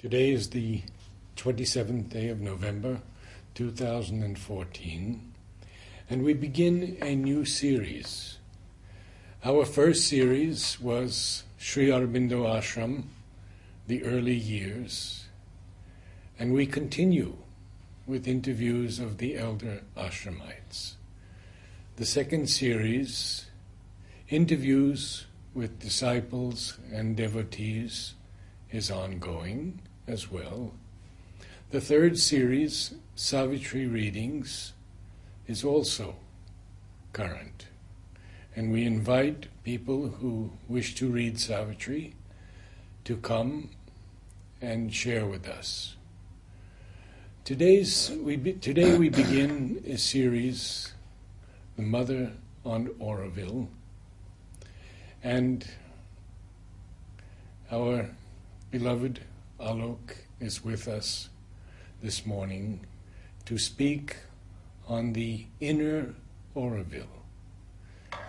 Today is the 27th day of November 2014, and we begin a new series. Our first series was Sri Aurobindo Ashram, the early years, and we continue with interviews of the elder ashramites. The second series, interviews with disciples and devotees, is ongoing as well. The third series, Savitri Readings, is also current. And we invite people who wish to read Savitri to come and share with us. Today's, we be, today we begin a series, The Mother on Auroville, and our beloved Alok is with us this morning to speak on the inner Auroville.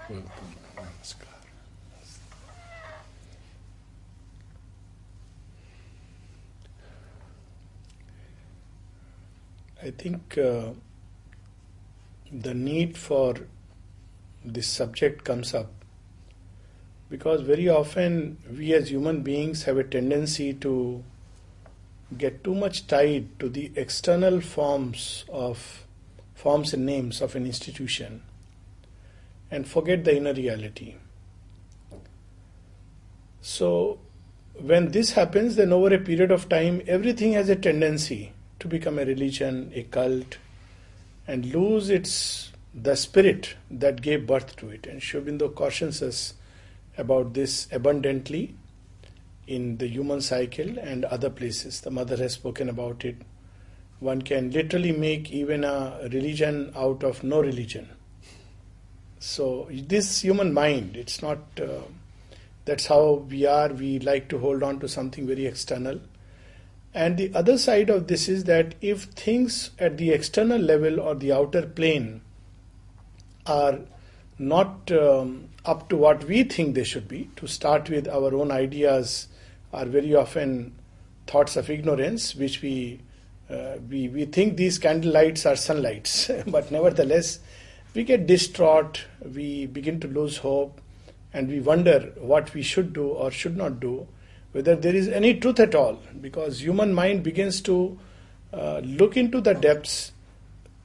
Welcome. Namaskar. I think uh, the need for this subject comes up because very often we as human beings have a tendency to get too much tied to the external forms of forms and names of an institution and forget the inner reality. So, when this happens, then over a period of time, everything has a tendency to become a religion, a cult, and lose its the spirit that gave birth to it. And Sri Aurobindo cautions us about this abundantly in the human cycle and other places. The mother has spoken about it. One can literally make even a religion out of no religion. So, this human mind, it's not, uh, that's how we are. We like to hold on to something very external. And the other side of this is that if things at the external level or the outer plane are not um, up to what we think they should be, to start with our own ideas are very often thoughts of ignorance, which we uh, we we think these candle lights are sunlights, but nevertheless, we get distraught. We begin to lose hope, and we wonder what we should do or should not do, whether there is any truth at all, because human mind begins to uh, look into the depths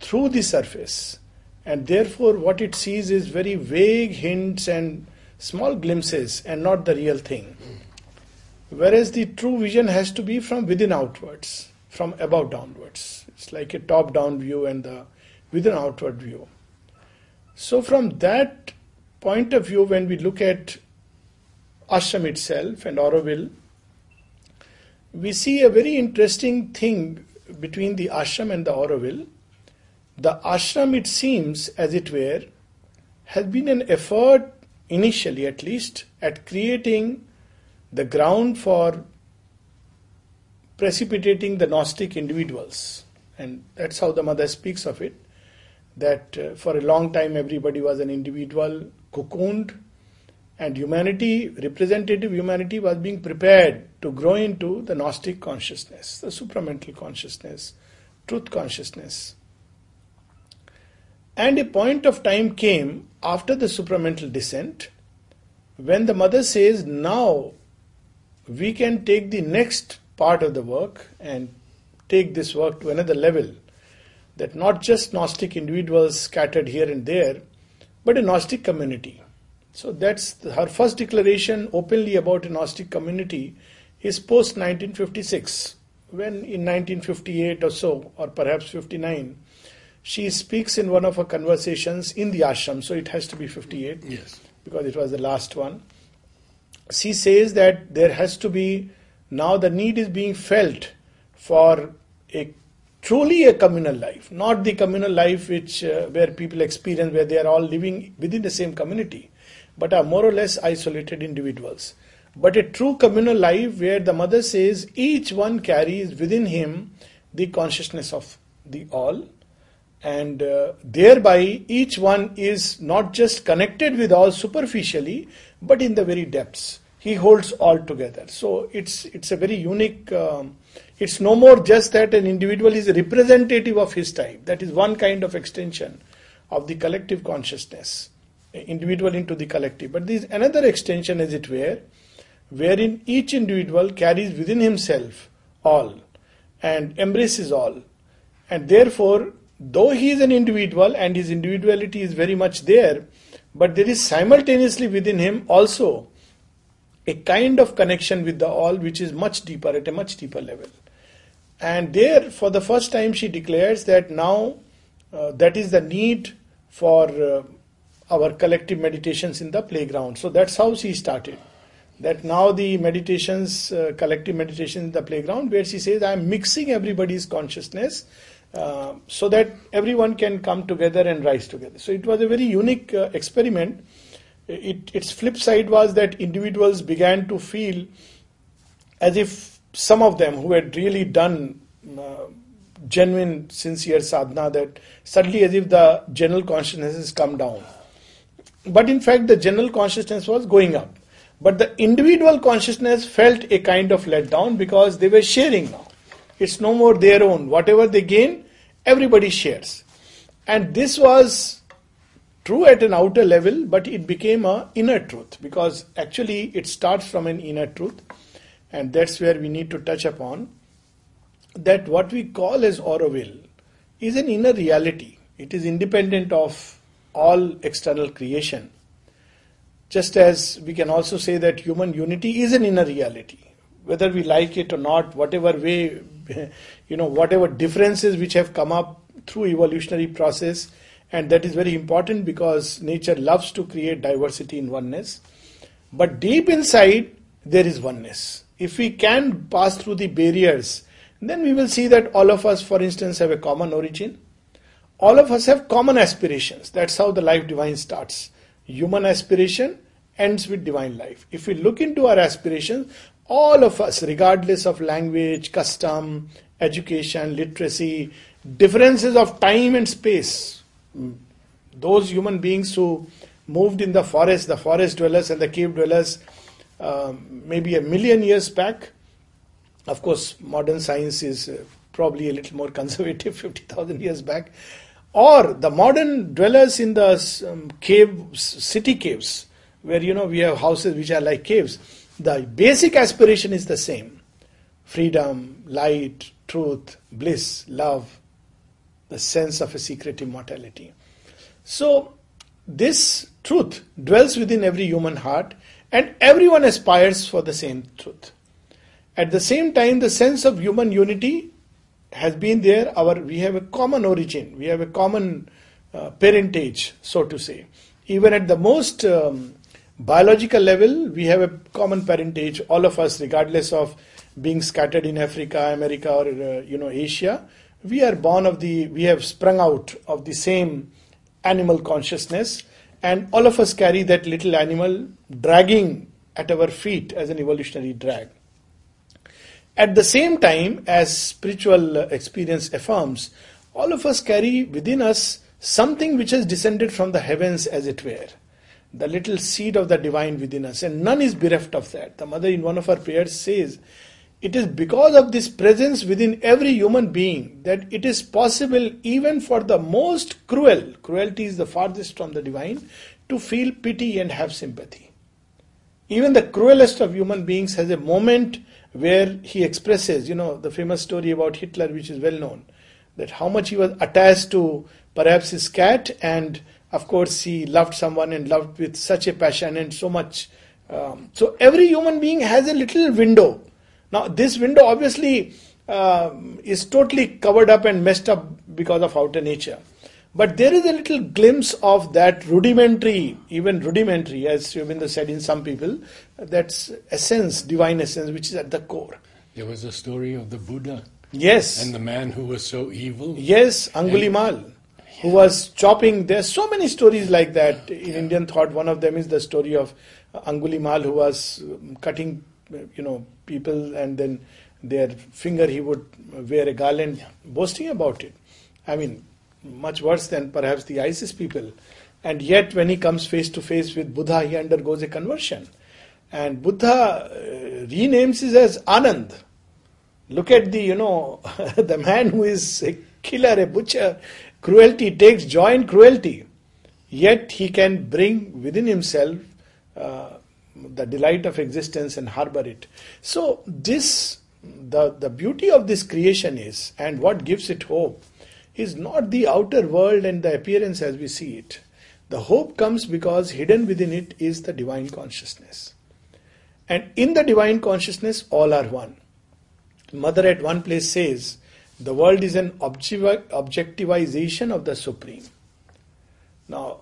through the surface, and therefore what it sees is very vague hints and small glimpses, and not the real thing. Whereas the true vision has to be from within outwards, from above downwards. It's like a top down view and the within outward view. So, from that point of view, when we look at ashram itself and Auroville, we see a very interesting thing between the ashram and the Auroville. The ashram, it seems, as it were, has been an effort, initially at least, at creating the ground for precipitating the Gnostic individuals. And that's how the mother speaks of it that uh, for a long time everybody was an individual, cocooned, and humanity, representative humanity, was being prepared to grow into the Gnostic consciousness, the supramental consciousness, truth consciousness. And a point of time came after the supramental descent when the mother says, Now we can take the next part of the work and take this work to another level. That not just Gnostic individuals scattered here and there, but a Gnostic community. So that's her first declaration openly about a Gnostic community is post 1956, when in 1958 or so, or perhaps 59, she speaks in one of her conversations in the ashram, so it has to be 58, yes. because it was the last one she says that there has to be now the need is being felt for a truly a communal life, not the communal life which uh, where people experience where they are all living within the same community, but are more or less isolated individuals. But a true communal life where the mother says each one carries within him the consciousness of the all, and uh, thereby each one is not just connected with all superficially, but in the very depths. he holds all together. So it's it's a very unique. Um, it's no more just that an individual is representative of his type. That is one kind of extension of the collective consciousness, individual into the collective. But there is another extension, as it were, wherein each individual carries within himself all and embraces all. And therefore, though he is an individual and his individuality is very much there, but there is simultaneously within him also a kind of connection with the all which is much deeper, at a much deeper level. And there, for the first time, she declares that now uh, that is the need for uh, our collective meditations in the playground. So that's how she started. That now the meditations, uh, collective meditation in the playground, where she says, I am mixing everybody's consciousness uh, so that everyone can come together and rise together. So it was a very unique uh, experiment. It, its flip side was that individuals began to feel as if some of them who had really done uh, genuine, sincere sadhana, that suddenly as if the general consciousness has come down. But in fact, the general consciousness was going up. But the individual consciousness felt a kind of letdown because they were sharing now. It's no more their own. Whatever they gain, everybody shares. And this was true at an outer level, but it became a inner truth because actually it starts from an inner truth, and that's where we need to touch upon that what we call as Auroville is an inner reality. It is independent of all external creation. Just as we can also say that human unity is an inner reality, whether we like it or not, whatever way, you know, whatever differences which have come up through evolutionary process, and that is very important because nature loves to create diversity in oneness. But deep inside, there is oneness. If we can pass through the barriers, then we will see that all of us, for instance, have a common origin. All of us have common aspirations. That's how the life divine starts. Human aspiration ends with divine life. If we look into our aspirations, all of us, regardless of language, custom, education, literacy, differences of time and space, those human beings who moved in the forest, the forest dwellers and the cave dwellers, um, maybe a million years back. Of course, modern science is uh, probably a little more conservative, 50,000 years back. Or the modern dwellers in the um, cave, city caves, where you know we have houses which are like caves the basic aspiration is the same freedom, light, truth, bliss, love, the sense of a secret immortality. So, this truth dwells within every human heart, and everyone aspires for the same truth. At the same time, the sense of human unity has been there. Our we have a common origin, we have a common uh, parentage, so to say. Even at the most um, biological level, we have a common parentage, all of us, regardless of being scattered in Africa, America, or uh, you know Asia. We are born of the, we have sprung out of the same animal consciousness, and all of us carry that little animal dragging at our feet as an evolutionary drag. At the same time, as spiritual experience affirms, all of us carry within us something which has descended from the heavens, as it were the little seed of the divine within us, and none is bereft of that. The mother in one of her prayers says, It is because of this presence within every human being that it is possible, even for the most cruel, cruelty is the farthest from the divine, to feel pity and have sympathy. Even the cruelest of human beings has a moment where he expresses, you know, the famous story about Hitler, which is well known, that how much he was attached to perhaps his cat and of course, he loved someone and loved with such a passion and so much. Um, so every human being has a little window. Now, this window obviously uh, is totally covered up and messed up because of outer nature. But there is a little glimpse of that rudimentary, even rudimentary, as Sri said in some people, that's essence, divine essence, which is at the core. There was a story of the Buddha. Yes. And the man who was so evil. Yes, Angulimal who was chopping. There's so many stories like that in Indian thought. One of them is the story of Angulimal, who was um, cutting, you know, people, and then their finger he would wear a garland, yeah. boasting about it. I mean, much worse than perhaps the ISIS people. And yet, when he comes face to face with Buddha, he undergoes a conversion. And Buddha uh, renames it as Anand. Look at the, you know, the man who is a killer, a butcher, cruelty, takes joy in cruelty. Yet he can bring within himself uh, the delight of existence and harbor it. So, this, the, the beauty of this creation is, and what gives it hope, is not the outer world and the appearance as we see it. The hope comes because hidden within it is the divine consciousness. And in the divine consciousness, all are one. Mother at one place says, the world is an objectivization of the Supreme. Now,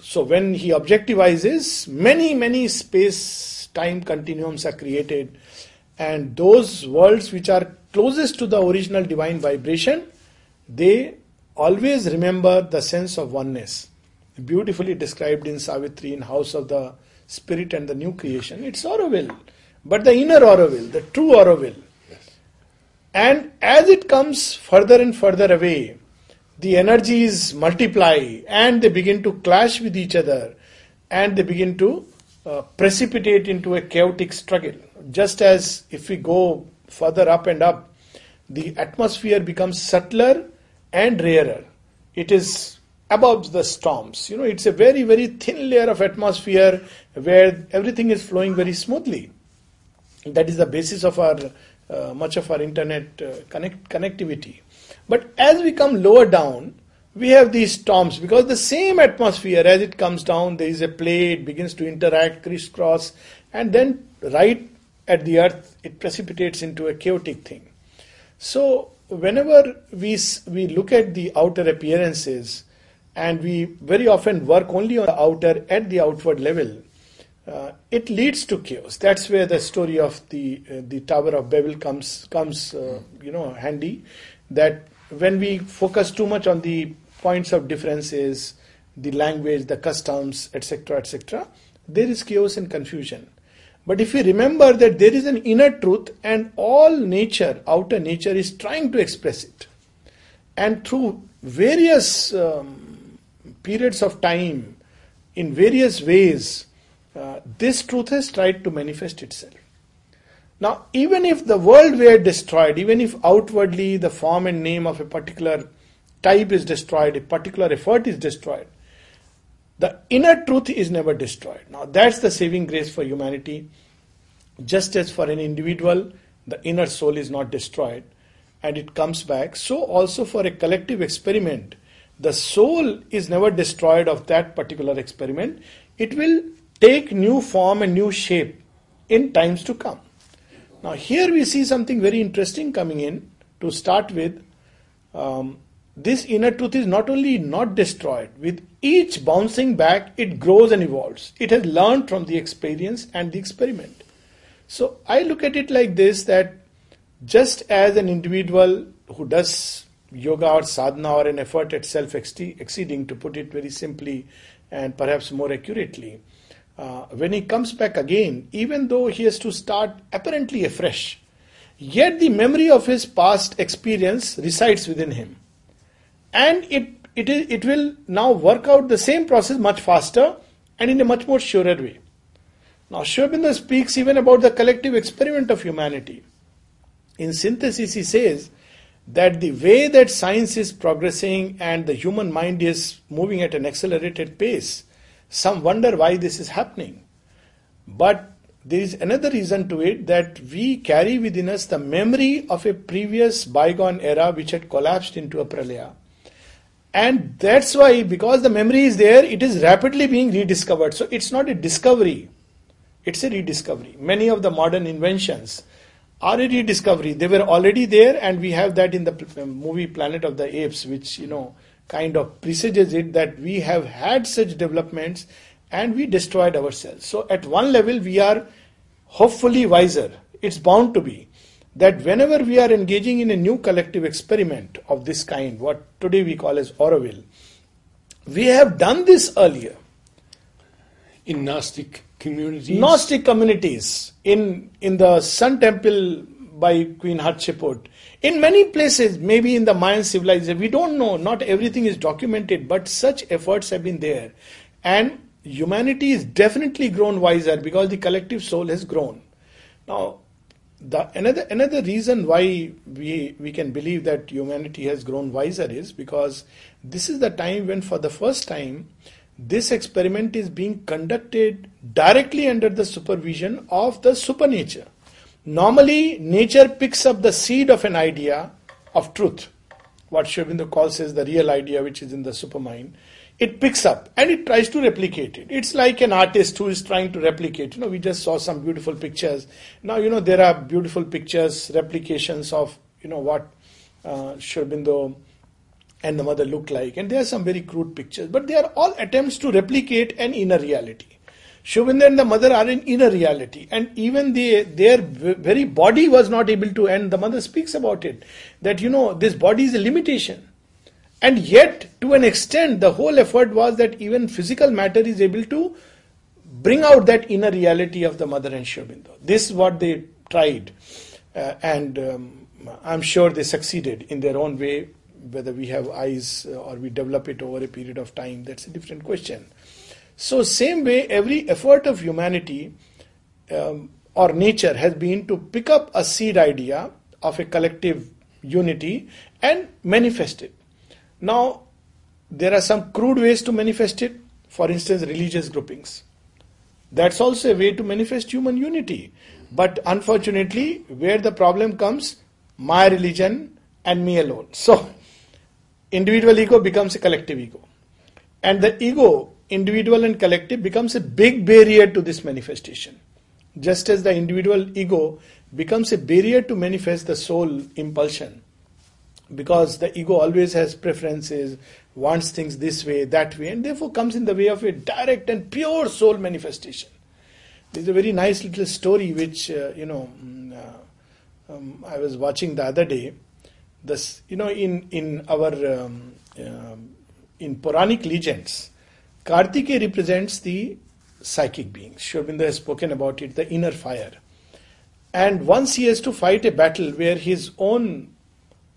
so when he objectivizes, many, many space time continuums are created, and those worlds which are closest to the original divine vibration, they always remember the sense of oneness. Beautifully described in Savitri in House of the Spirit and the New Creation. It's Auroville, but the inner Auroville, the true Auroville. And as it comes further and further away, the energies multiply and they begin to clash with each other and they begin to uh, precipitate into a chaotic struggle. Just as if we go further up and up, the atmosphere becomes subtler and rarer. It is above the storms. You know, it's a very, very thin layer of atmosphere where everything is flowing very smoothly. That is the basis of our uh, much of our internet uh, connect, connectivity. But as we come lower down, we have these storms because the same atmosphere as it comes down, there is a play, it begins to interact, crisscross, and then right at the earth, it precipitates into a chaotic thing. So, whenever we, we look at the outer appearances, and we very often work only on the outer at the outward level, uh, it leads to chaos. That's where the story of the uh, the Tower of Babel comes comes uh, you know handy. That when we focus too much on the points of differences, the language, the customs, etc., etc., there is chaos and confusion. But if we remember that there is an inner truth and all nature, outer nature, is trying to express it, and through various um, periods of time, in various ways uh, this truth has tried to manifest itself. Now, even if the world were destroyed, even if outwardly the form and name of a particular type is destroyed, a particular effort is destroyed, the inner truth is never destroyed. Now, that's the saving grace for humanity. Just as for an individual, the inner soul is not destroyed and it comes back, so also for a collective experiment, the soul is never destroyed of that particular experiment. It will take new form and new shape in times to come. Now, here we see something very interesting coming in. To start with, um, this inner truth is not only not destroyed, with each bouncing back, it grows and evolves. It has learned from the experience and the experiment. So, I look at it like this that just as an individual who does yoga or sadhana or an effort at self exceeding, to put it very simply and perhaps more accurately, uh, when he comes back again, even though he has to start apparently afresh, yet the memory of his past experience resides within him. And it, it, is, it will now work out the same process much faster and in a much more surer way. Now, Sri speaks even about the collective experiment of humanity. In synthesis, he says that the way that science is progressing and the human mind is moving at an accelerated pace, some wonder why this is happening. But there is another reason to it that we carry within us the memory of a previous bygone era which had collapsed into a pralaya. And that's why, because the memory is there, it is rapidly being rediscovered. So it's not a discovery, it's a rediscovery. Many of the modern inventions are a rediscovery. They were already there, and we have that in the movie Planet of the Apes, which, you know, kind of presages it that we have had such developments and we destroyed ourselves. So, at one level, we are hopefully wiser. It's bound to be that whenever we are engaging in a new collective experiment of this kind, what today we call as Auroville, we have done this earlier. In Gnostic communities? Gnostic communities. In, in the Sun Temple by Queen Hatshepsut, in many places, maybe in the Mayan civilization, we don't know, not everything is documented, but such efforts have been there. And humanity is definitely grown wiser because the collective soul has grown. Now, the another another reason why we we can believe that humanity has grown wiser is because this is the time when for the first time this experiment is being conducted directly under the supervision of the supernature normally nature picks up the seed of an idea of truth what Sri calls as the real idea which is in the supermind it picks up and it tries to replicate it. It's like an artist who is trying to replicate. You know, we just saw some beautiful pictures. Now, you know, there are beautiful pictures, replications of, you know, what uh, and the mother look like. And there are some very crude pictures, but they are all attempts to replicate an inner reality. Sri and the mother are in inner reality, and even the, their very body was not able to. And the mother speaks about it that you know this body is a limitation and yet, to an extent, the whole effort was that even physical matter is able to bring out that inner reality of the mother and Sri This is what they tried, uh, and um, I'm sure they succeeded in their own way. Whether we have eyes uh, or we develop it over a period of time, that's a different question. So, same way, every effort of humanity um, or nature has been to pick up a seed idea of a collective unity and manifest it. Now, there are some crude ways to manifest it, for instance, religious groupings. That's also a way to manifest human unity. But unfortunately, where the problem comes, my religion and me alone. So, individual ego becomes a collective ego. And the ego, individual and collective, becomes a big barrier to this manifestation. Just as the individual ego becomes a barrier to manifest the soul impulsion because the ego always has preferences, wants things this way, that way, and therefore comes in the way of a direct and pure soul manifestation. There's a very nice little story which, uh, you know, mm, uh, um, I was watching the other day. This, you know, in, in our, um, uh, in Puranic legends, Kartikeya represents the psychic beings. Sri Aurobindo has spoken about it, the inner fire. And once he has to fight a battle where his own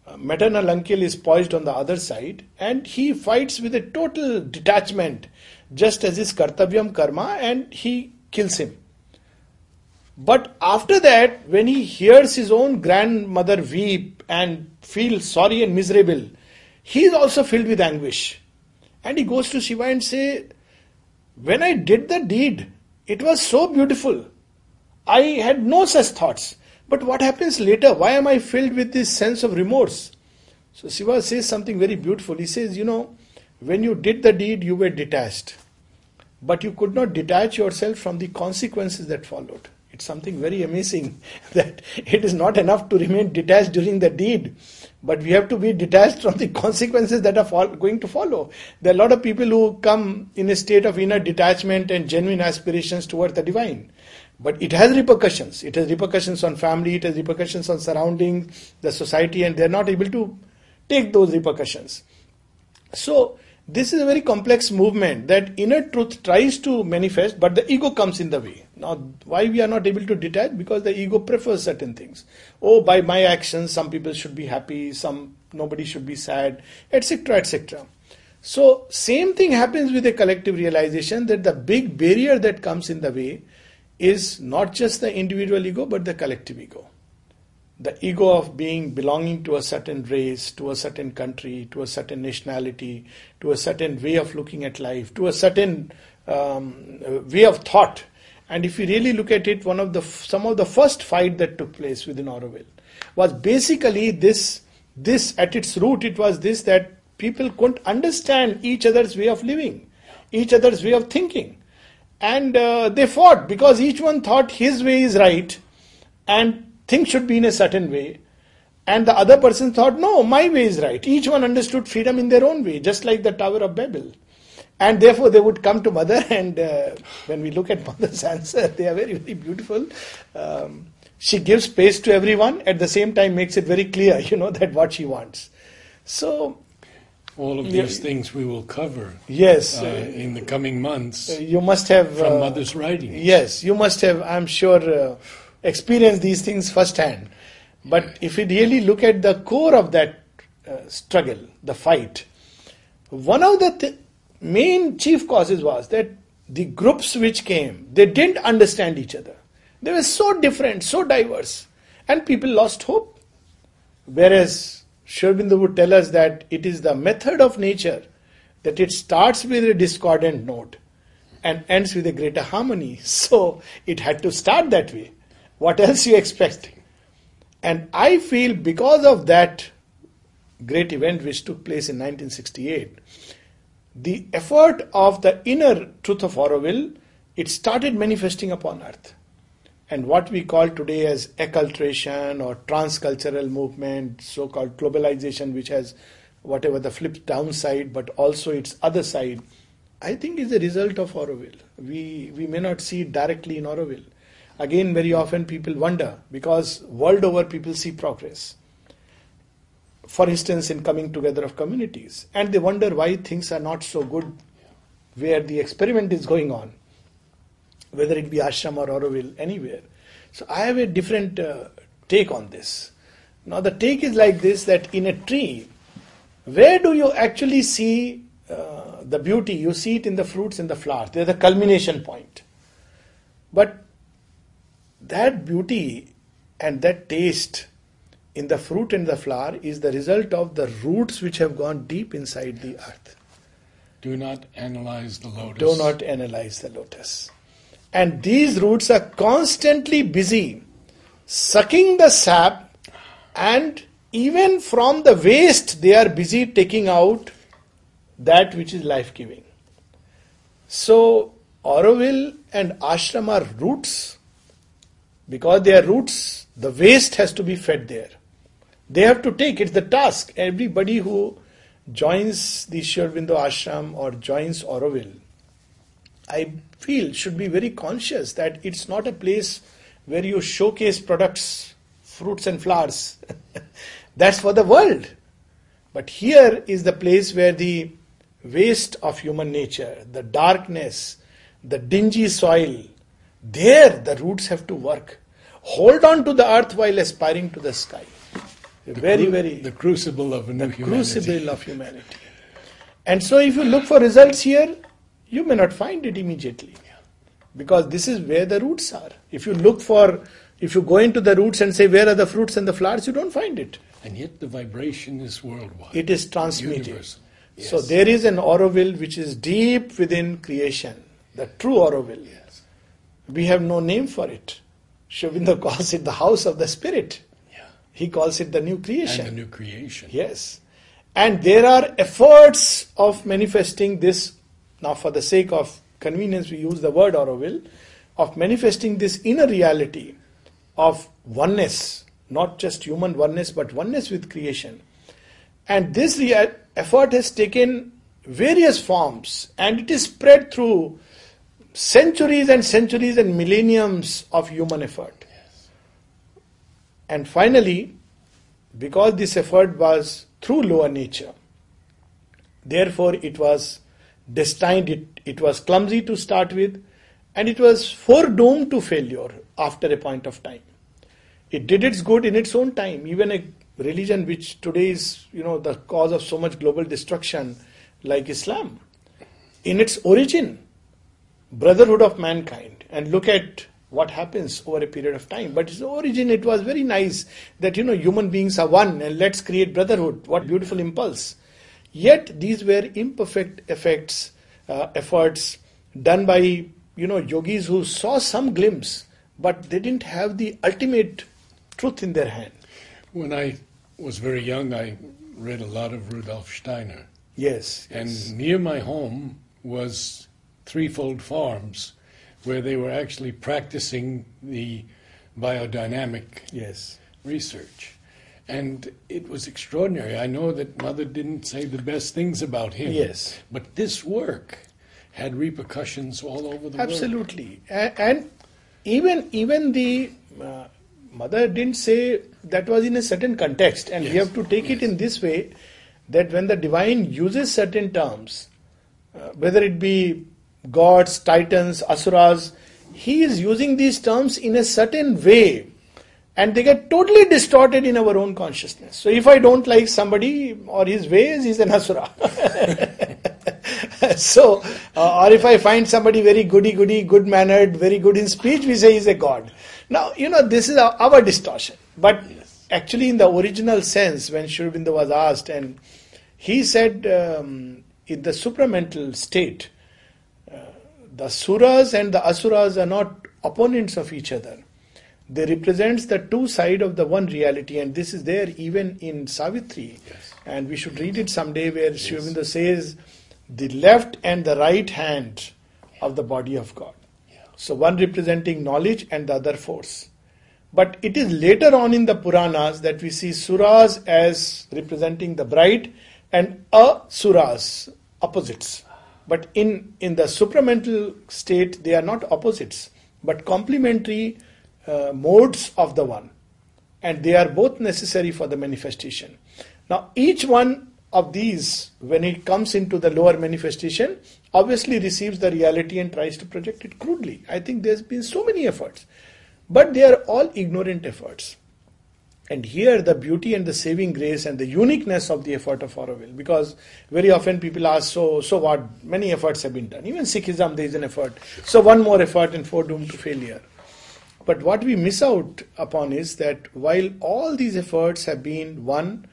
uh, maternal uncle is poised on the other side and he fights with a total detachment just as his kartavyam karma and he kills him but after that when he hears his own grandmother weep and feel sorry and miserable he is also filled with anguish and he goes to shiva and say when i did the deed it was so beautiful i had no such thoughts but what happens later? Why am I filled with this sense of remorse? So Shiva says something very beautiful. He says, you know, when you did the deed, you were detached. But you could not detach yourself from the consequences that followed. It's something very amazing that it is not enough to remain detached during the deed, but we have to be detached from the consequences that are going to follow. There are a lot of people who come in a state of inner detachment and genuine aspirations towards the divine. But it has repercussions. It has repercussions on family, it has repercussions on surroundings, the society, and they're not able to take those repercussions. So, this is a very complex movement that inner truth tries to manifest, but the ego comes in the way. Now, why we are not able to detach? Because the ego prefers certain things. Oh, by my actions, some people should be happy, some nobody should be sad, etc., etc. So, same thing happens with a collective realization that the big barrier that comes in the way is not just the individual ego but the collective ego. The ego of being belonging to a certain race, to a certain country, to a certain nationality, to a certain way of looking at life, to a certain um, way of thought. And if you really look at it, one of the some of the first fight that took place within Auroville was basically this. This at its root, it was this that people couldn't understand each other's way of living, each other's way of thinking and uh, they fought because each one thought his way is right and things should be in a certain way and the other person thought no my way is right each one understood freedom in their own way just like the tower of babel and therefore they would come to mother and uh, when we look at mother's answer they are very very beautiful um, she gives space to everyone at the same time makes it very clear you know that what she wants so all of these things we will cover. Yes, uh, in the coming months. You must have from uh, mother's writings. Yes, you must have. I'm sure uh, experienced these things firsthand. But if we really look at the core of that uh, struggle, the fight, one of the th- main chief causes was that the groups which came, they didn't understand each other. They were so different, so diverse, and people lost hope. Whereas Sri Aurobindo would tell us that it is the method of nature that it starts with a discordant note and ends with a greater harmony. So it had to start that way. What else you expecting? And I feel because of that great event which took place in 1968, the effort of the inner truth of Auroville, it started manifesting upon earth. And what we call today as acculturation or transcultural movement, so called globalization, which has whatever the flip downside, but also its other side, I think is a result of Auroville. We, we may not see it directly in Auroville. Again, very often people wonder because world over people see progress for instance, in coming together of communities. And they wonder why things are not so good where the experiment is going on, whether it be ashram or Auroville, anywhere. So I have a different uh, take on this. Now, the take is like this that in a tree, where do you actually see uh, the beauty? You see it in the fruits and the flowers, they're the culmination point. But that beauty and that taste in the fruit and the flower is the result of the roots which have gone deep inside the earth. Do not analyze the lotus. Do not analyze the lotus. And these roots are constantly busy sucking the sap, and even from the waste, they are busy taking out that which is life giving. So, Auroville and ashram are roots. Because they are roots, the waste has to be fed there. They have to take, it's the task. Everybody who joins the Sri Aurobindo ashram or joins Auroville, I feel should be very conscious that it's not a place where you showcase products, fruits and flowers. That's for the world. But here is the place where the waste of human nature, the darkness, the dingy soil, there the roots have to work. Hold on to the earth while aspiring to the sky the very, cru- very the crucible of a new humanity. crucible of humanity. And so, if you look for results here, you may not find it immediately because this is where the roots are. If you look for, if you go into the roots and say, Where are the fruits and the flowers, you don't find it. And yet the vibration is worldwide. It is transmitted. Universal. So, there is an Auroville which is deep within creation, the true Auroville. Yes. We have no name for it. Sri Aurobindo calls it the house of the spirit. Yeah. He calls it the new creation. And the new creation. Yes. And there are efforts of manifesting this, now for the sake of convenience, we use the word Auroville, of manifesting this inner reality of oneness, not just human oneness, but oneness with creation. And this rea- effort has taken various forms and it is spread through centuries and centuries and millenniums of human effort. And finally, because this effort was through lower nature, therefore it was destined, it, it was clumsy to start with, and it was foredoomed to failure after a point of time. It did its good in its own time. Even a religion which today is, you know, the cause of so much global destruction, like Islam, in its origin, brotherhood of mankind, and look at what happens over a period of time. But its origin, it was very nice that you know human beings are one, and let's create brotherhood. What beautiful impulse! Yet these were imperfect effects, uh, efforts done by you know yogis who saw some glimpse, but they didn't have the ultimate truth in their hand. When I was very young, I read a lot of Rudolf Steiner. Yes, And yes. near my home was Threefold Farms, where they were actually practicing the biodynamic yes. research. And it was extraordinary. I know that Mother didn't say the best things about him. Yes. But this work had repercussions all over the world. Absolutely, and even even the uh, mother didn't say that was in a certain context, and we have to take it in this way that when the divine uses certain terms, uh, whether it be gods, titans, asuras, he is using these terms in a certain way. And they get totally distorted in our own consciousness. So if I don't like somebody or his ways, he's an asura. so, uh, or if I find somebody very goody goody, good mannered, very good in speech, we say he's a god. Now, you know, this is our, our distortion. But actually, in the original sense, when Sri Aurobindo was asked, and he said, um, in the supramental state, the suras and the asuras are not opponents of each other. They represent the two side of the one reality, and this is there even in Savitri. Yes. And we should read it someday where yes. Aurobindo says, the left and the right hand of the body of God. Yeah. So one representing knowledge and the other force. But it is later on in the Puranas that we see suras as representing the bright and asuras, opposites. But in, in the supramental state, they are not opposites, but complementary uh, modes of the one. And they are both necessary for the manifestation. Now, each one of these, when it comes into the lower manifestation, obviously receives the reality and tries to project it crudely. I think there's been so many efforts, but they are all ignorant efforts. And here the beauty and the saving grace and the uniqueness of the effort of Auroville, because very often people ask, so so what? Many efforts have been done. Even Sikhism there is an effort. So one more effort and foredoomed to failure. But what we miss out upon is that while all these efforts have been one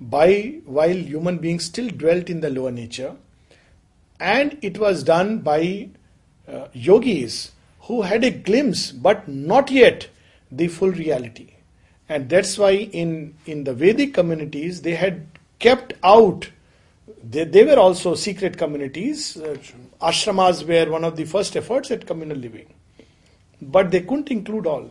by while human beings still dwelt in the lower nature and it was done by uh, yogis who had a glimpse but not yet the full reality and that's why in in the vedic communities they had kept out they, they were also secret communities uh, ashramas were one of the first efforts at communal living but they couldn't include all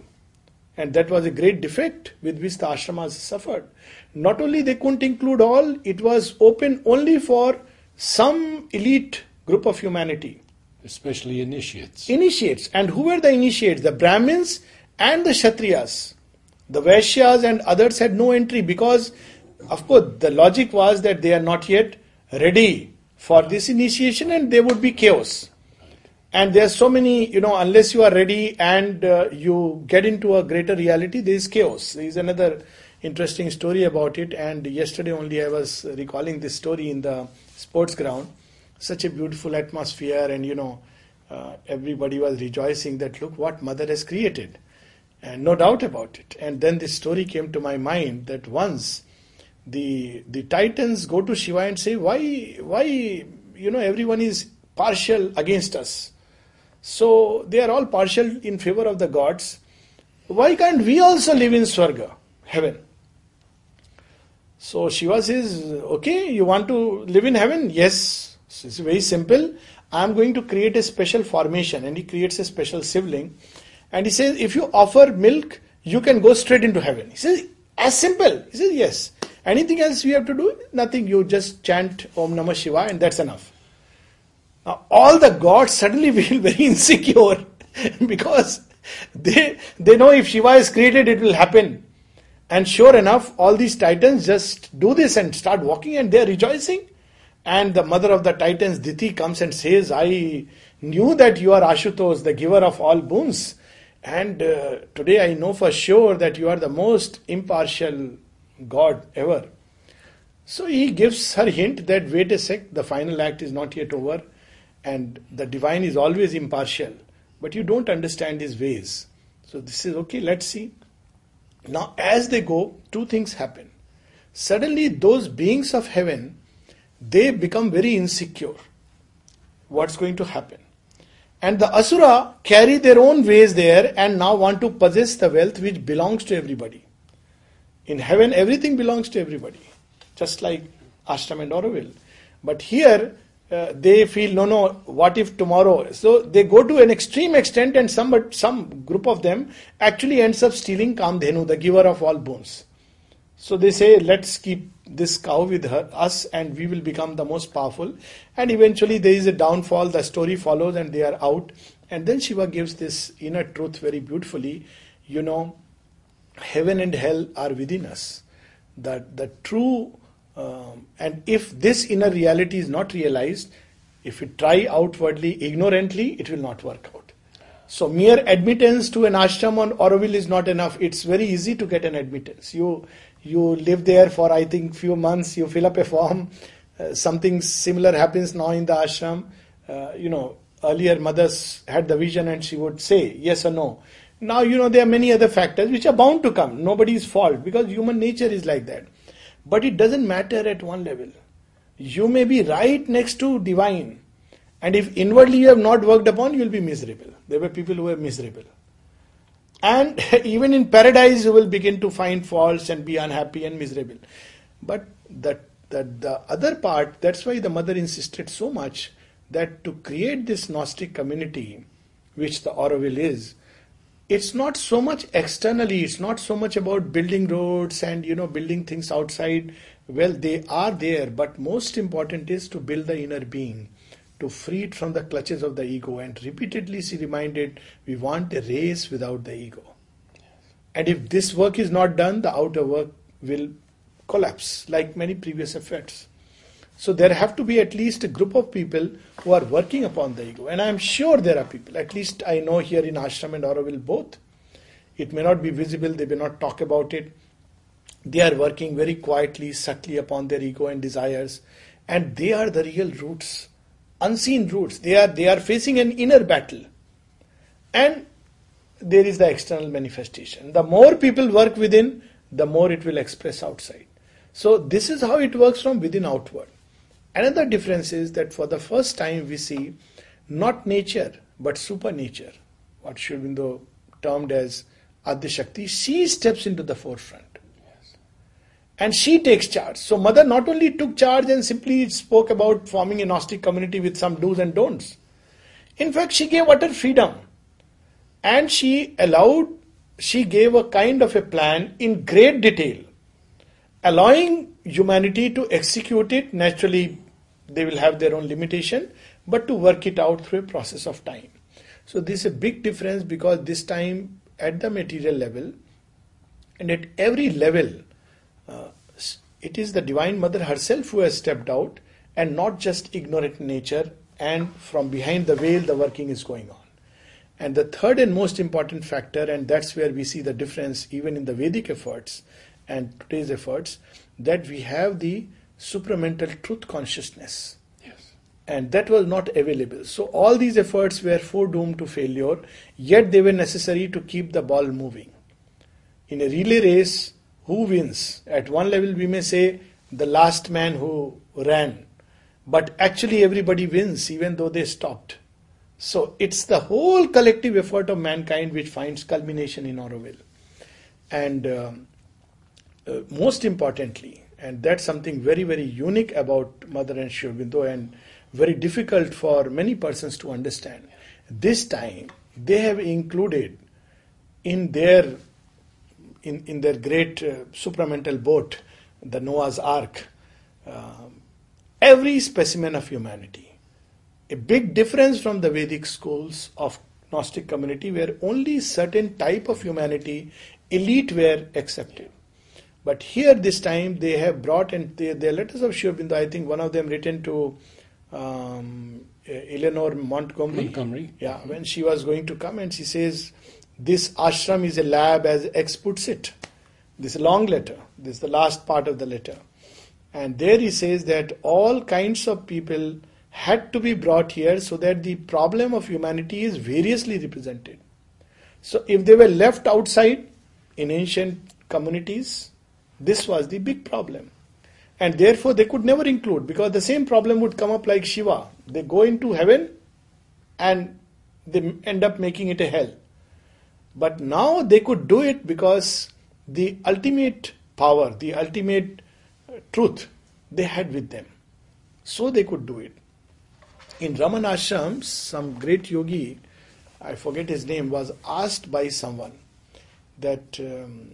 and that was a great defect with which the ashramas suffered. Not only they couldn't include all, it was open only for some elite group of humanity. Especially initiates. Initiates. And who were the initiates? The Brahmins and the Kshatriyas. The Vaishyas and others had no entry because, of course, the logic was that they are not yet ready for this initiation and there would be chaos. And there's so many you know unless you are ready and uh, you get into a greater reality there is chaos. There is another interesting story about it. And yesterday only i was recalling this story in the sports ground. Such a beautiful atmosphere and you know uh, everybody was rejoicing that look what mother has created and no doubt about it and then this story came to my mind that once the the titans go to shiva and say why why you know everyone is partial against us so they are all partial in favor of the gods. Why can't we also live in Swarga, heaven? So Shiva says, Okay, you want to live in heaven? Yes. So it's very simple. I am going to create a special formation. And he creates a special Shivling. And he says, If you offer milk, you can go straight into heaven. He says, As simple. He says, Yes. Anything else you have to do? Nothing. You just chant Om Namah Shiva and that's enough. Now, all the gods suddenly feel very insecure because they, they know if Shiva is created, it will happen. And sure enough, all these titans just do this and start walking and they're rejoicing. And the mother of the titans, Diti, comes and says, I knew that you are Ashutosh, the giver of all boons. And uh, today I know for sure that you are the most impartial God ever. So he gives her hint that wait a sec, the final act is not yet over and the divine is always impartial, but you don't understand his ways. So this is okay, let's see. Now, as they go, two things happen. Suddenly, those beings of heaven they become very insecure. What's going to happen? And the Asura carry their own ways there and now want to possess the wealth which belongs to everybody. In heaven, everything belongs to everybody, just like Ashram and Auroville. But here, uh, they feel no no what if tomorrow so they go to an extreme extent and some but some group of them actually ends up stealing kamdhenu the giver of all boons so they say let's keep this cow with her, us and we will become the most powerful and eventually there is a downfall the story follows and they are out and then shiva gives this inner truth very beautifully you know heaven and hell are within us that the true um, and if this inner reality is not realized, if we try outwardly, ignorantly, it will not work out. So mere admittance to an ashram on Auroville is not enough. It's very easy to get an admittance. You you live there for I think few months. You fill up a form. Uh, something similar happens now in the ashram. Uh, you know, earlier mothers had the vision and she would say yes or no. Now, you know, there are many other factors which are bound to come. Nobody's fault because human nature is like that. But it doesn't matter at one level. You may be right next to divine. And if inwardly you have not worked upon, you will be miserable. There were people who were miserable. And even in paradise, you will begin to find faults and be unhappy and miserable. But that, that the other part, that's why the mother insisted so much that to create this Gnostic community, which the Auroville is, it's not so much externally, it's not so much about building roads and you know building things outside. Well, they are there, but most important is to build the inner being, to free it from the clutches of the ego. And repeatedly she reminded, we want a race without the ego. And if this work is not done, the outer work will collapse, like many previous efforts. So there have to be at least a group of people who are working upon the ego. And I am sure there are people, at least I know here in Ashram and Auroville both. It may not be visible, they may not talk about it. They are working very quietly, subtly upon their ego and desires. And they are the real roots, unseen roots. They are, they are facing an inner battle. And there is the external manifestation. The more people work within, the more it will express outside. So, this is how it works from within outward. Another difference is that for the first time we see not nature but supernature, what Sri Aurobindo termed as Adi Shakti, she steps into the forefront. And she takes charge. So, Mother not only took charge and simply spoke about forming a Gnostic community with some do's and don'ts. In fact, she gave utter freedom. And she allowed, she gave a kind of a plan in great detail, allowing humanity to execute it naturally they will have their own limitation, but to work it out through a process of time. So this is a big difference because this time at the material level and at every level, uh, it is the Divine Mother herself who has stepped out and not just ignorant nature and from behind the veil the working is going on. And the third and most important factor, and that's where we see the difference even in the Vedic efforts and today's efforts, that we have the supramental truth consciousness. Yes. And that was not available. So all these efforts were foredoomed to failure, yet they were necessary to keep the ball moving. In a relay race, who wins? At one level, we may say the last man who ran, but actually everybody wins even though they stopped. So it's the whole collective effort of mankind which finds culmination in Auroville. And um, uh, most importantly, and that's something very, very unique about Mother and Sri Aurobindo and very difficult for many persons to understand. This time, they have included in their in, in their great uh, supramental boat, the Noah's Ark, uh, every specimen of humanity. A big difference from the Vedic schools of Gnostic community where only certain type of humanity, elite were accepted. But here this time they have brought in the, the letters of Sri Aurobindo, I think one of them written to um, Eleanor Montgomery. Montgomery. Yeah, when she was going to come and she says, this ashram is a lab as X puts it. This long letter. This is the last part of the letter. And there he says that all kinds of people had to be brought here so that the problem of humanity is variously represented. So if they were left outside in ancient communities, this was the big problem. And therefore they could never include because the same problem would come up like Shiva. They go into heaven and they end up making it a hell. But now they could do it because the ultimate power, the ultimate truth they had with them. So they could do it. In Raman Ashram, some great yogi, I forget his name, was asked by someone that um,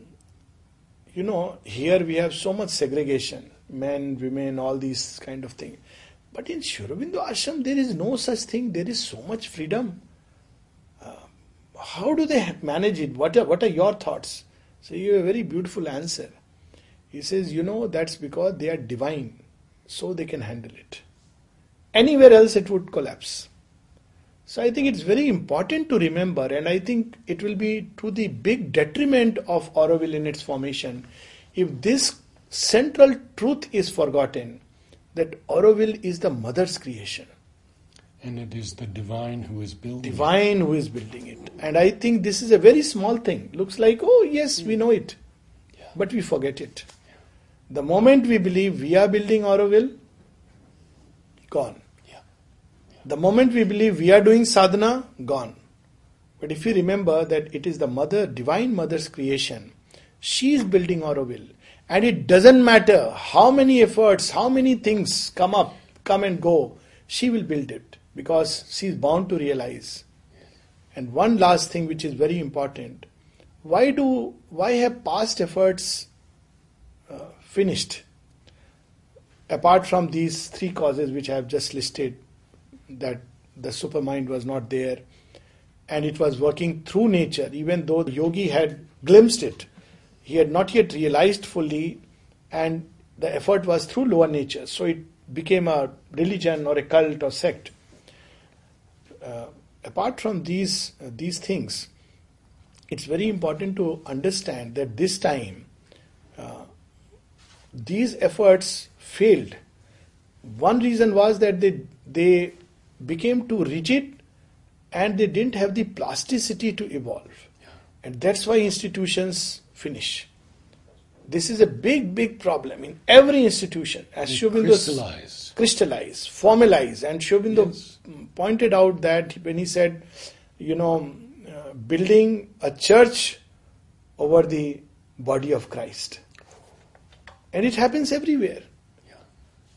you know, here we have so much segregation men, women, all these kind of things. But in Sri Aurobindo Ashram, there is no such thing. There is so much freedom. How do they manage it? What are, what are your thoughts? So you have a very beautiful answer. He says, you know, that's because they are divine, so they can handle it. Anywhere else, it would collapse. So I think it's very important to remember, and I think it will be to the big detriment of Auroville in its formation if this central truth is forgotten that Auroville is the mother's creation. And it is the divine who is building. it. Divine who is building it. And I think this is a very small thing. Looks like, oh, yes, we know it. Yeah. But we forget it. The moment we believe we are building Auroville, gone. Yeah. The moment we believe we are doing sadhana, gone. But if you remember that it is the mother, divine mother's creation, she is building Auroville. And it doesn't matter how many efforts, how many things come up, come and go, she will build it because she is bound to realize. And one last thing which is very important why do why have past efforts uh, finished apart from these three causes which I have just listed, that the supermind was not there and it was working through nature, even though the yogi had glimpsed it, he had not yet realized fully, and the effort was through lower nature. So it became a religion or a cult or sect. Uh, apart from these uh, these things, it's very important to understand that this time uh, these efforts failed. One reason was that they they became too rigid and they didn't have the plasticity to evolve. And that's why institutions finish. This is a big, big problem in every institution. As Sri Aurobindo crystallize. formalize. And Sri Aurobindo Yes. pointed out that when he said, you know, uh, building a church over the body of Christ. And it happens everywhere. Yeah.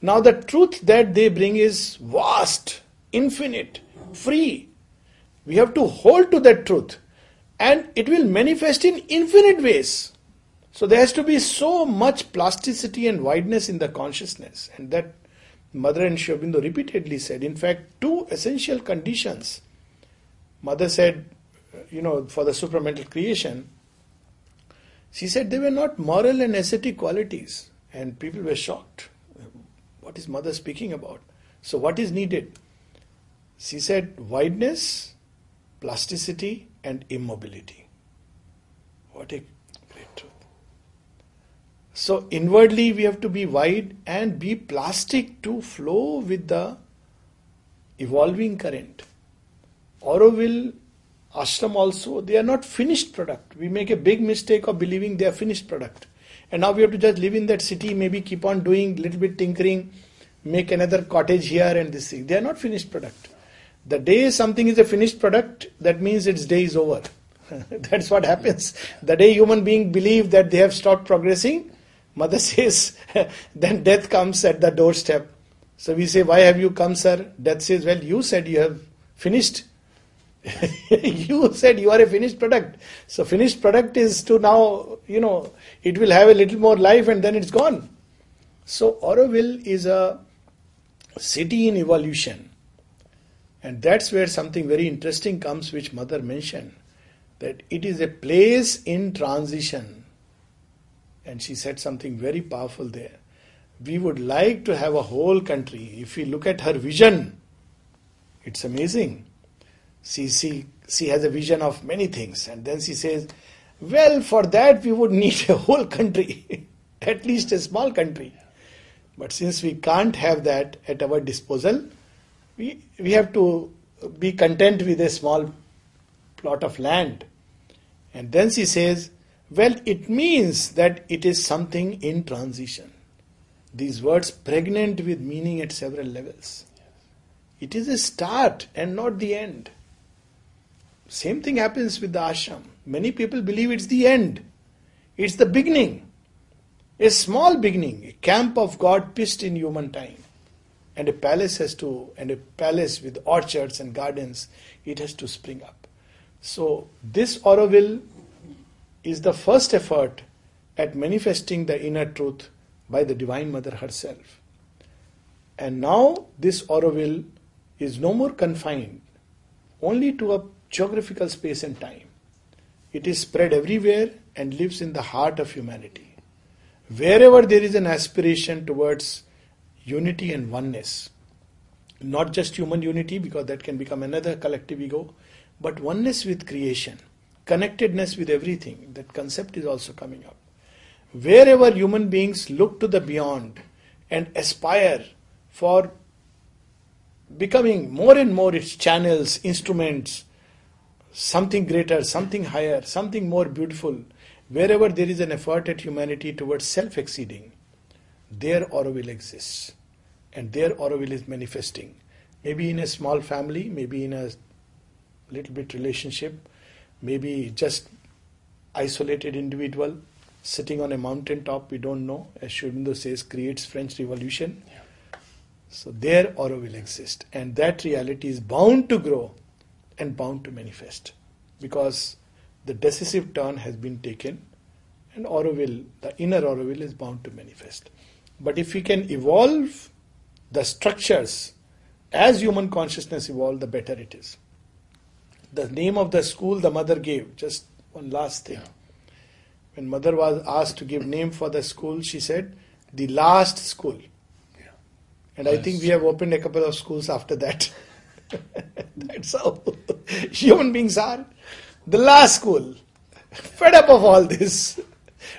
Now, the truth that they bring is vast, infinite, free. We have to hold to that truth, and it will manifest in infinite ways. So, there has to be so much plasticity and wideness in the consciousness, and that Mother and Sri repeatedly said. In fact, two essential conditions. Mother said, you know, for the supramental creation, she said they were not moral and ascetic qualities, and people were shocked. What is mother speaking about? So, what is needed? She said wideness, plasticity, and immobility. What a. So, inwardly, we have to be wide and be plastic to flow with the evolving current. Auroville, ashram also, they are not finished product. We make a big mistake of believing they are finished product. And now we have to just live in that city, maybe keep on doing little bit tinkering, make another cottage here and this thing. They are not finished product. The day something is a finished product, that means its day is over. That's what happens. The day human being believe that they have stopped progressing, mother says, then death comes at the doorstep. So we say, Why have you come, sir? Death says, Well, you said you have finished. you said you are a finished product. So finished product is to now, you know, it will have a little more life and then it's gone. So Auroville is a city in evolution. And that's where something very interesting comes, which Mother mentioned that it is a place in transition. And she said something very powerful there. We would like to have a whole country. If we look at her vision, it's amazing. She, she, she has a vision of many things. And then she says, Well, for that we would need a whole country, at least a small country. But since we can't have that at our disposal, we, we have to be content with a small plot of land. And then she says, well, it means that it is something in transition. These words pregnant with meaning at several levels. It is a start and not the end. Same thing happens with the ashram. Many people believe it's the end, it's the beginning. A small beginning, a camp of God pitched in human time and a palace has to and a palace with orchards and gardens it has to spring up so this auroville is the first effort at manifesting the inner truth by the divine mother herself and now this auroville is no more confined only to a geographical space and time it is spread everywhere and lives in the heart of humanity wherever there is an aspiration towards unity and oneness. Not just human unity, because that can become another collective ego, but oneness with creation, connectedness with everything. That concept is also coming up. Wherever human beings look to the beyond and aspire for becoming more and more its channels, instruments, something greater, something higher, something more beautiful. Wherever there is an effort at humanity towards self exceeding, there Auroville exists. And there Auroville is manifesting. Maybe in a small family, maybe in a little bit relationship, maybe just isolated individual sitting on a mountain top, we don't know. As Sri says, creates French Revolution. Yeah. So there Auroville exist. And that reality is bound to grow and bound to manifest. Because the decisive turn has been taken and Auroville the inner Auroville is bound to manifest. But if we can evolve the structures as human consciousness evolve, the better it is. The name of the school the mother gave, just one last thing. When mother was asked to give name for the school, she said, the last school. And yes. I think we have opened a couple of schools after that. That's how human beings are. The last school. Fed up of all this.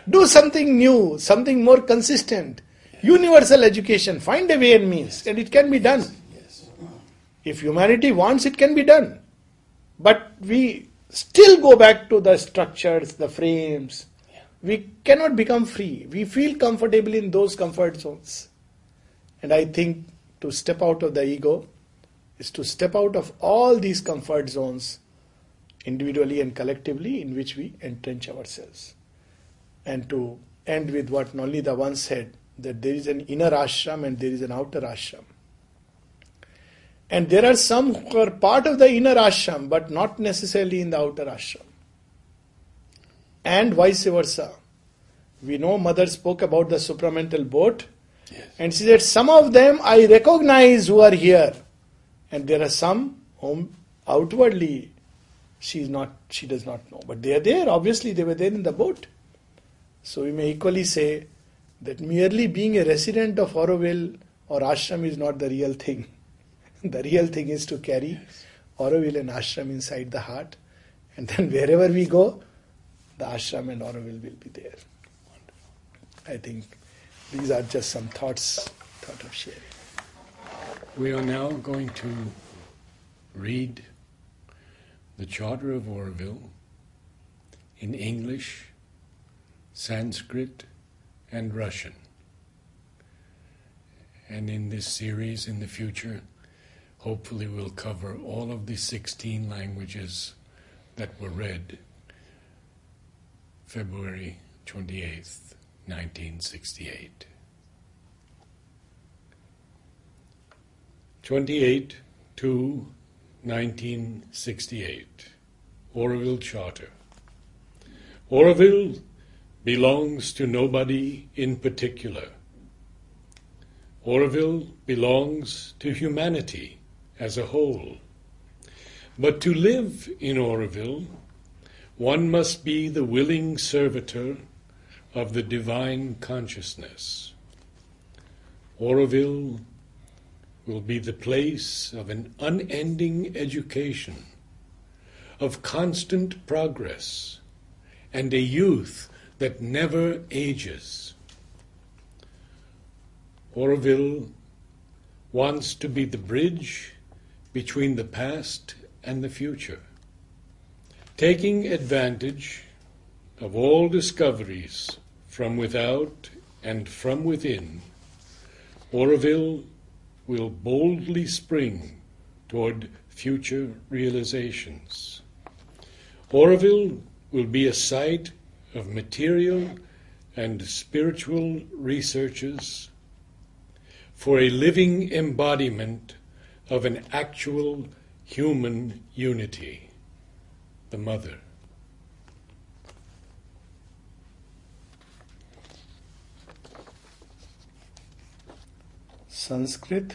Do something new, something more consistent. Universal education. Find a way and means, and it can be done. If humanity wants, it can be done. But we still go back to the structures, the frames. We cannot become free. We feel comfortable in those comfort zones. And I think to step out of the ego is to step out of all these comfort zones, individually and collectively, in which we entrench ourselves. And to end with what Nolini once said that there is an inner ashram and there is an outer ashram. And there are some who are part of the inner ashram but not necessarily in the outer ashram. And vice versa. We know Mother spoke about the supramental boat. Yes. And she said, Some of them I recognize who are here. And there are some whom outwardly she is not she does not know. But they are there, obviously they were there in the boat. So we may equally say that merely being a resident of Auroville or ashram is not the real thing. the real thing is to carry Auroville and ashram inside the heart, and then wherever we go, the ashram and Auroville will be there. I think these are just some thoughts thought of sharing. We are now going to read the Charter of Auroville in English, Sanskrit, and Russian. And in this series in the future, hopefully we'll cover all of the 16 languages that were read February 28th, 1968. 28 to 1968, Auroville Charter. Auroville belongs to nobody in particular. Auroville belongs to humanity as a whole. But to live in Auroville, one must be the willing servitor of the divine consciousness. Auroville will be the place of an unending education, of constant progress, and a youth that never ages. Auroville wants to be the bridge between the past and the future, taking advantage of all discoveries from without and from within. Auroville will boldly spring toward future realizations. Auroville will be a site of material and spiritual researches for a living embodiment of an actual human unity, the Mother. Sanskrit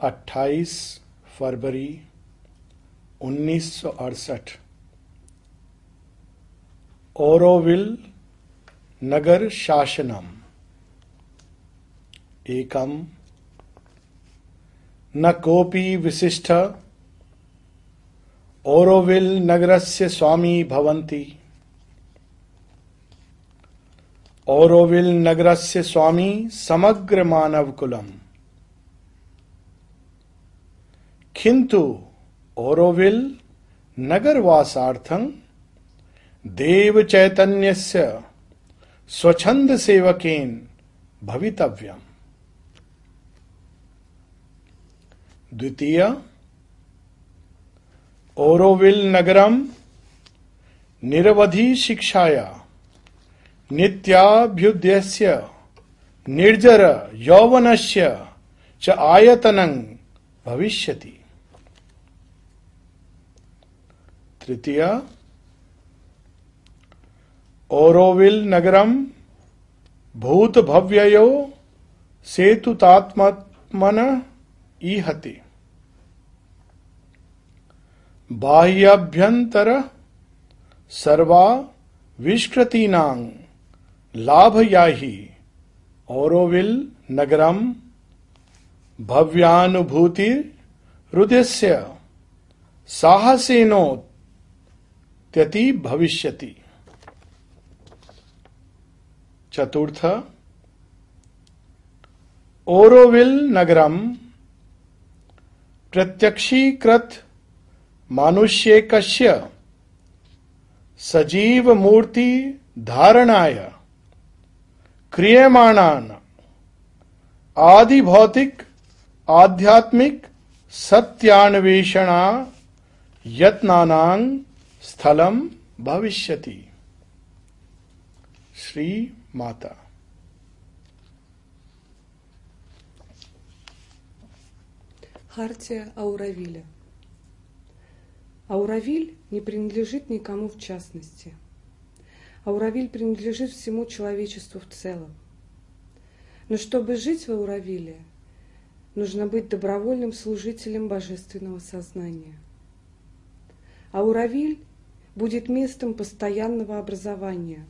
28 फरवरी उन्नीस ओरोविल नगर शासनम एकम न कोपी विशिष्ट ओरोविल नगरस्य स्वामी भवन्ति। औरोविल नगरस्य स्वामी समग्र मानव coulomb. किंतु औरोविल नगरवासार्थं देव चैतन्यस्य स्वच्छंद सेवकेन भवितव्यम। द्वितीय ओरोविल नगरम, निरवधि शिक्षाया, नित्याभ्युदयस्य, निर्जर यौवनस्य च आयतनं भविष्यति। तृतीय ओरोविल नगरम भूत भव्ययो सेतुतात्मन ईहति बाह्याभ्यंतर सर्वा विष्कृतीनां लाभयाहि। औरोविल नगरम भव्यानुभूति हृदय साहसेनो त्यति भविष्यति। चतुर्थ ओरोविल नगरम प्रत्यक्षीकृत मानुष्येकस्य सजीव मूर्ति धारणाय क्रियमाणान आदि भौतिक आध्यात्मिक, सत्यान्वेषणा यत्नानां स्थलम भविष्यति। श्री माता। Хартия Ауравиля Ауравиль не принадлежит никому в частности. Ауравиль принадлежит всему человечеству в целом. Но чтобы жить в Ауравиле, нужно быть добровольным служителем божественного сознания. Ауравиль будет местом постоянного образования,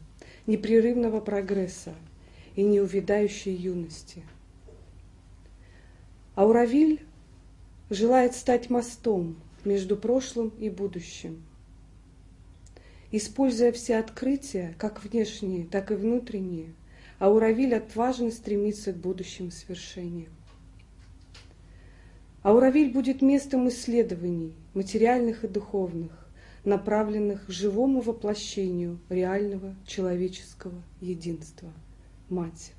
непрерывного прогресса и неувядающей юности. Ауравиль желает стать мостом между прошлым и будущим. Используя все открытия, как внешние, так и внутренние, Ауравиль отважно стремится к будущим свершениям. Ауравиль будет местом исследований, материальных и духовных, направленных к живому воплощению реального человеческого единства – Мать.